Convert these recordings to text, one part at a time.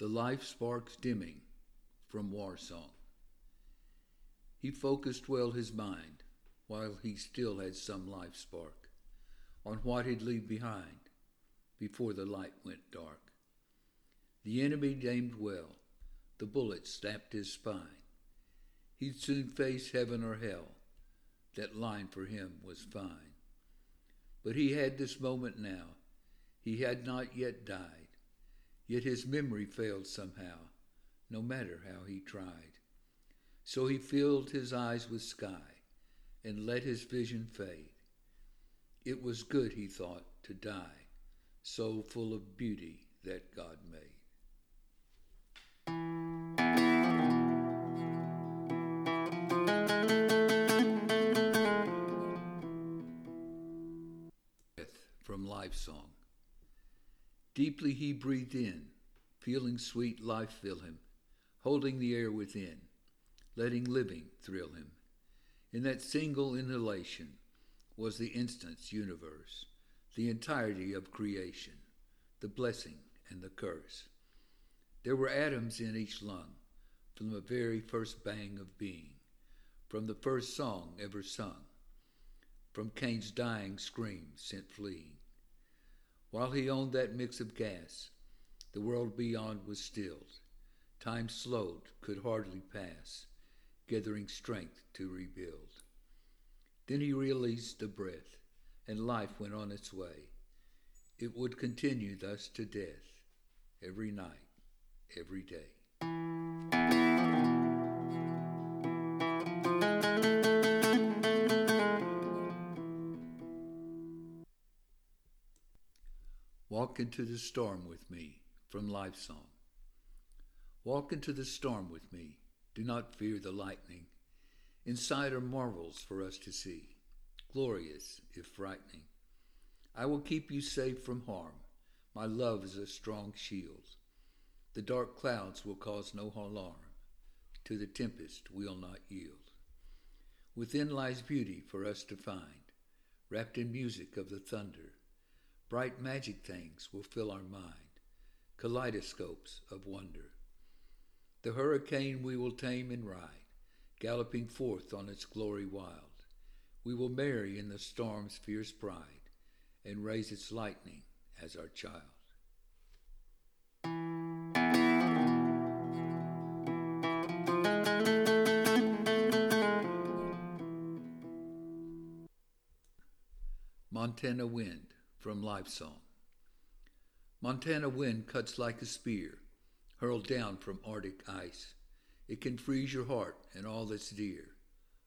The life sparks dimming from War Song. He focused well his mind, while he still had some life spark, on what he'd leave behind before the light went dark. The enemy aimed well, the bullet snapped his spine. He'd soon face heaven or hell, that line for him was fine. But he had this moment now, he had not yet died. Yet his memory failed somehow, no matter how he tried. So he filled his eyes with sky and let his vision fade. It was good, he thought, to die, so full of beauty that God made. From Life Song. Deeply he breathed in, feeling sweet life fill him, holding the air within, letting living thrill him. In that single inhalation was the instant's universe, the entirety of creation, the blessing and the curse. There were atoms in each lung, from the very first bang of being, from the first song ever sung, from Cain's dying scream sent fleeing. While he owned that mix of gas, the world beyond was stilled. Time slowed, could hardly pass, gathering strength to rebuild. Then he released a breath, and life went on its way. It would continue thus to death, every night, every day. Walk into the storm with me from Life Song. Walk into the storm with me. Do not fear the lightning. Inside are marvels for us to see, glorious if frightening. I will keep you safe from harm. My love is a strong shield. The dark clouds will cause no alarm. To the tempest we'll not yield. Within lies beauty for us to find, wrapped in music of the thunder Bright magic things will fill our mind, kaleidoscopes of wonder. The hurricane we will tame and ride, galloping forth on its glory wild. We will marry in the storm's fierce pride and raise its lightning as our child. Montana Wind from Life Song. Montana wind cuts like a spear, hurled down from Arctic ice. It can freeze your heart and all that's dear.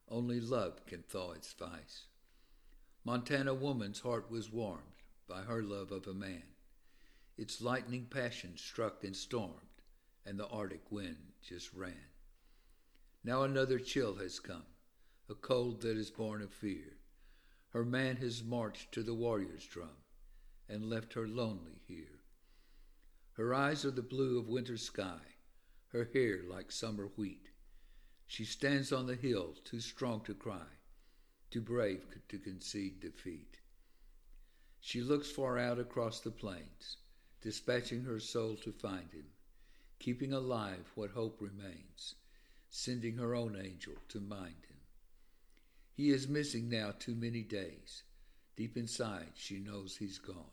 Only love can thaw its vice. Montana woman's heart was warmed by her love of a man. Its lightning passion struck and stormed, and the Arctic wind just ran. Now another chill has come, a cold that is born of fear. Her man has marched to the warrior's drum and left her lonely here. Her eyes are the blue of winter sky, her hair like summer wheat. She stands on the hill, too strong to cry, too brave to concede defeat. She looks far out across the plains, dispatching her soul to find him, keeping alive what hope remains, sending her own angel to mind him. He is missing now too many days. Deep inside, she knows he's gone.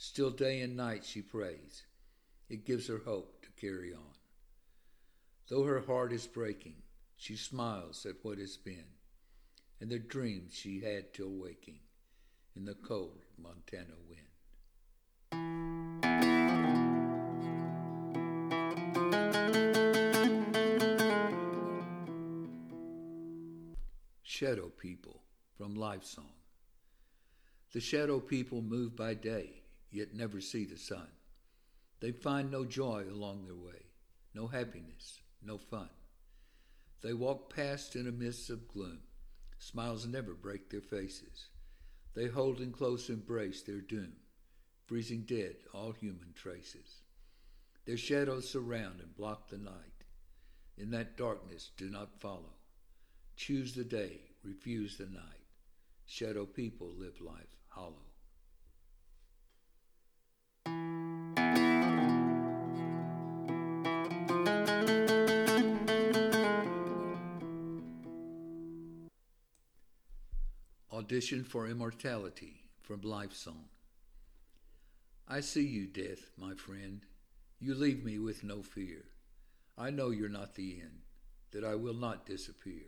Still day and night she prays. It gives her hope to carry on. Though her heart is breaking, she smiles at what has been and the dreams she had till waking in the cold Montana wind. Shadow People from Life Song. The shadow people move by day, yet never see the sun. They find no joy along their way, no happiness, no fun. They walk past in a mist of gloom. Smiles never break their faces. They hold in close embrace their doom, freezing dead all human traces. Their shadows surround and block the night. In that darkness, do not follow. Choose the day, refuse the night. Shadow people live life hollow. Audition for Immortality from Life Song. I see you, death, my friend. You leave me with no fear. I know you're not the end, that I will not disappear.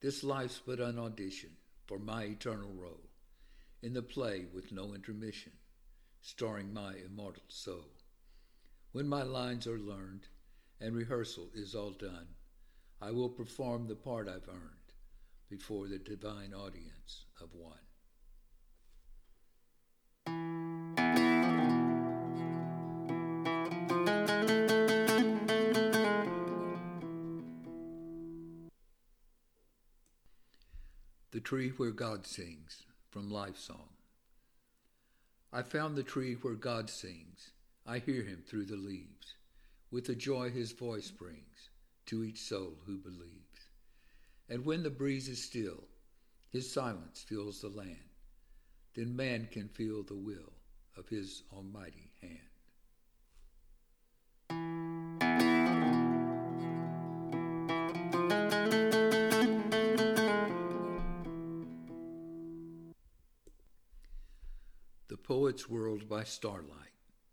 This life's but an audition for my eternal role in the play with no intermission, starring my immortal soul. When my lines are learned and rehearsal is all done, I will perform the part I've earned before the divine audience of one. The Tree Where God Sings from Life Song. I found the tree where God sings. I hear him through the leaves, with the joy his voice brings to each soul who believes. And when the breeze is still, his silence fills the land. Then man can feel the will of his almighty hand. The Poet's World by Starlight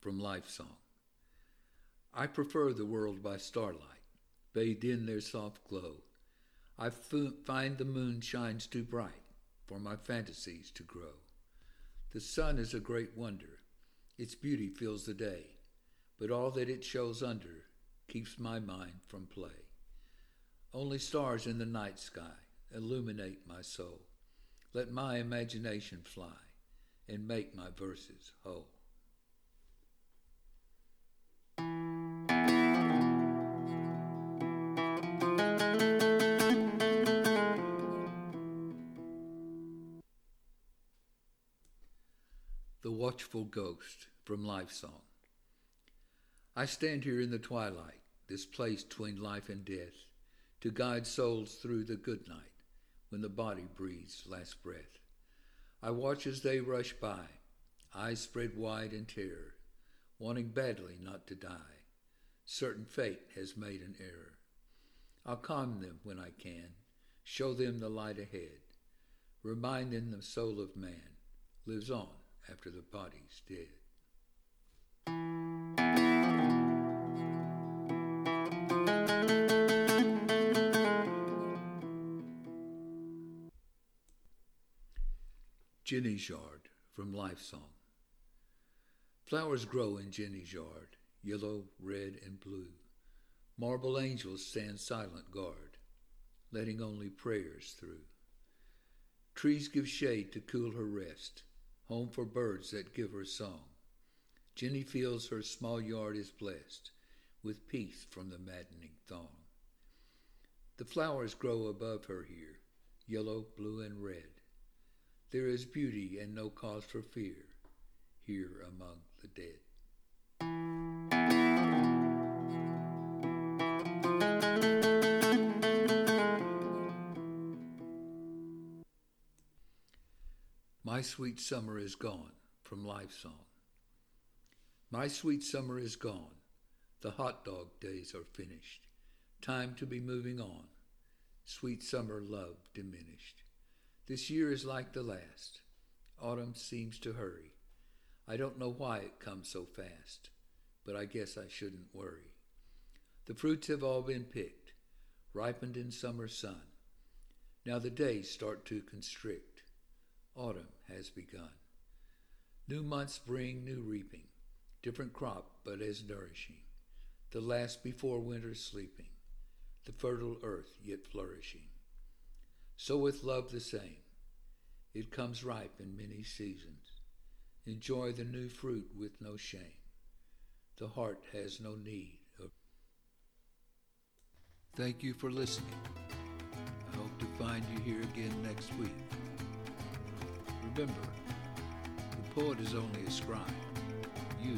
from Life Song. I prefer the world by starlight, bathed in their soft glow I find the moon shines too bright for my fantasies to grow. The sun is a great wonder, its beauty fills the day, but all that it shows under keeps my mind from play. Only stars in the night sky illuminate my soul. Let my imagination fly and make my verses whole. Watchful Ghost from Life Song. I stand here in the twilight, this place between life and death, to guide souls through the good night when the body breathes last breath. I watch as they rush by, eyes spread wide in terror, wanting badly not to die. Certain fate has made an error. I'll calm them when I can, show them the light ahead, remind them the soul of man lives on after the body's dead. Jenny's Yard from Life Song. Flowers grow in Jenny's yard, yellow, red, and blue. Marble angels stand silent guard, letting only prayers through. Trees give shade to cool her rest, home for birds that give her song. Jenny feels her small yard is blessed with peace from the maddening throng. The flowers grow above her here, yellow, blue, and red. There is beauty and no cause for fear here among the dead. My sweet summer is gone from Life Song. My sweet summer is gone. The hot dog days are finished. Time to be moving on. Sweet summer love diminished. This year is like the last. Autumn seems to hurry. I don't know why it comes so fast, but I guess I shouldn't worry. The fruits have all been picked, ripened in summer sun. Now the days start to constrict. Autumn has begun. New months bring new reaping, different crop but as nourishing. The last before winter's sleeping, the fertile earth yet flourishing. So with love the same. It comes ripe in many seasons. Enjoy the new fruit with no shame. The heart has no need of. Thank you for listening. I hope to find you here again next week. Remember, the poet is only a scribe. You